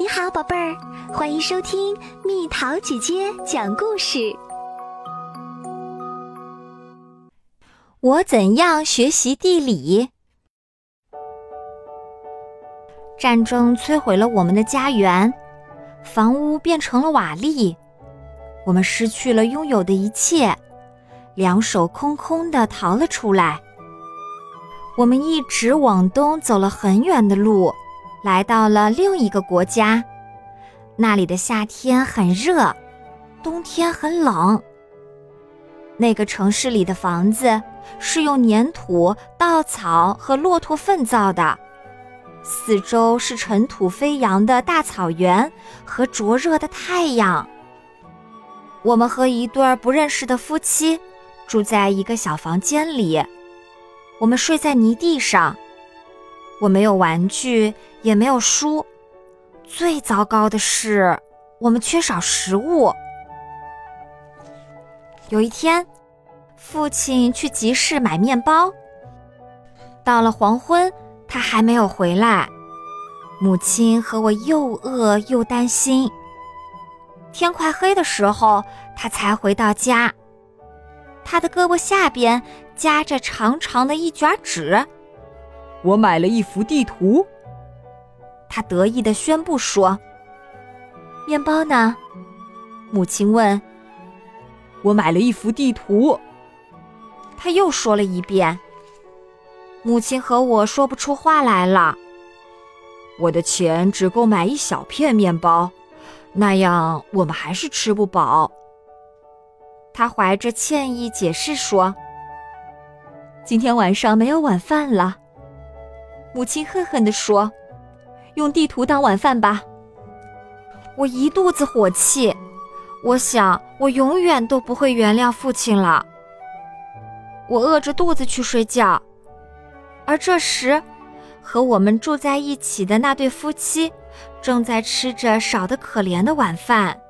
你好，宝贝儿，欢迎收听蜜桃姐姐讲故事。我怎样学习地理？战争摧毁了我们的家园，房屋变成了瓦砾，我们失去了拥有的一切，两手空空的逃了出来。我们一直往东走了很远的路。来到了另一个国家，那里的夏天很热，冬天很冷。那个城市里的房子是用粘土、稻草和骆驼粪造的，四周是尘土飞扬的大草原和灼热的太阳。我们和一对不认识的夫妻住在一个小房间里，我们睡在泥地上。我没有玩具，也没有书。最糟糕的是，我们缺少食物。有一天，父亲去集市买面包。到了黄昏，他还没有回来。母亲和我又饿又担心。天快黑的时候，他才回到家。他的胳膊下边夹着长长的一卷纸。我买了一幅地图，他得意地宣布说：“面包呢？”母亲问。“我买了一幅地图。”他又说了一遍。母亲和我说不出话来了。我的钱只够买一小片面包，那样我们还是吃不饱。他怀着歉意解释说：“今天晚上没有晚饭了。”母亲恨恨地说：“用地图当晚饭吧。”我一肚子火气，我想我永远都不会原谅父亲了。我饿着肚子去睡觉，而这时，和我们住在一起的那对夫妻正在吃着少得可怜的晚饭。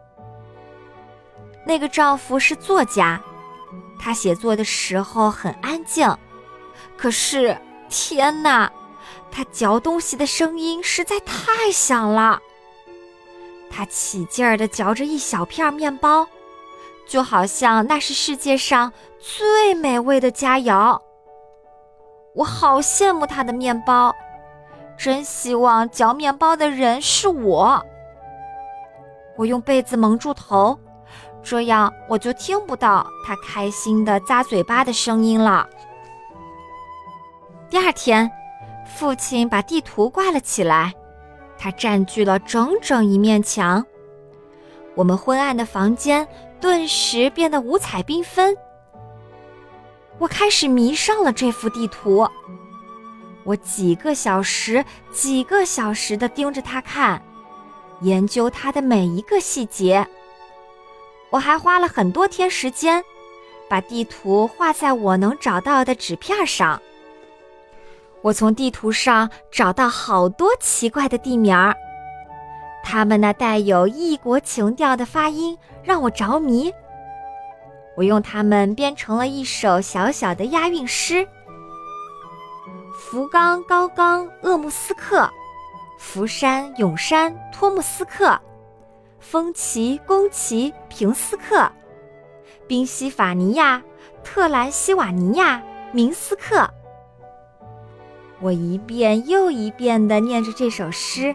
那个丈夫是作家，他写作的时候很安静，可是天哪！他嚼东西的声音实在太响了。他起劲儿地嚼着一小片面包，就好像那是世界上最美味的佳肴。我好羡慕他的面包，真希望嚼面包的人是我。我用被子蒙住头，这样我就听不到他开心的咂嘴巴的声音了。第二天。父亲把地图挂了起来，它占据了整整一面墙。我们昏暗的房间顿时变得五彩缤纷。我开始迷上了这幅地图，我几个小时、几个小时的盯着它看，研究它的每一个细节。我还花了很多天时间，把地图画在我能找到的纸片上。我从地图上找到好多奇怪的地名儿，它们那带有异国情调的发音让我着迷。我用它们编成了一首小小的押韵诗：福冈、高冈、鄂木斯克，福山、永山、托木斯克，丰崎、宫崎、平斯克，宾夕法尼亚、特兰西瓦尼亚、明斯克。我一遍又一遍地念着这首诗，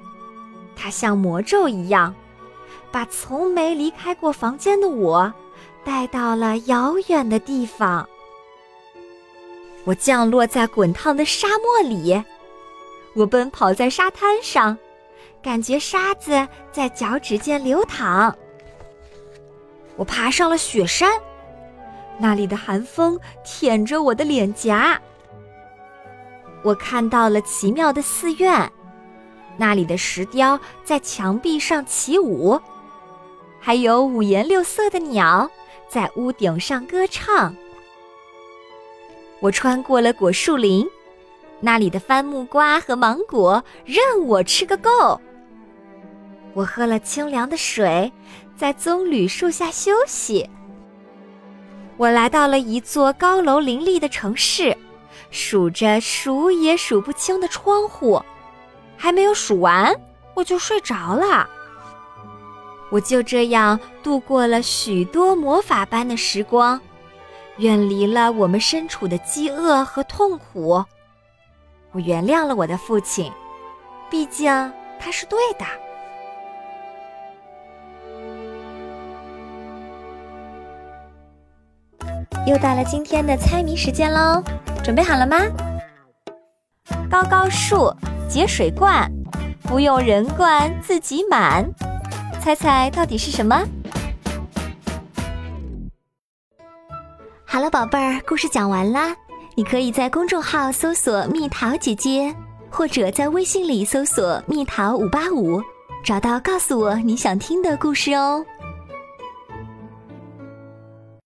它像魔咒一样，把从没离开过房间的我带到了遥远的地方。我降落在滚烫的沙漠里，我奔跑在沙滩上，感觉沙子在脚趾间流淌。我爬上了雪山，那里的寒风舔着我的脸颊。我看到了奇妙的寺院，那里的石雕在墙壁上起舞，还有五颜六色的鸟在屋顶上歌唱。我穿过了果树林，那里的番木瓜和芒果任我吃个够。我喝了清凉的水，在棕榈树下休息。我来到了一座高楼林立的城市。数着数也数不清的窗户，还没有数完，我就睡着了。我就这样度过了许多魔法般的时光，远离了我们身处的饥饿和痛苦。我原谅了我的父亲，毕竟他是对的。又到了今天的猜谜时间喽，准备好了吗？高高树结水罐，不用人灌自己满。猜猜到底是什么？好了，宝贝儿，故事讲完啦。你可以在公众号搜索“蜜桃姐姐”，或者在微信里搜索“蜜桃五八五”，找到告诉我你想听的故事哦。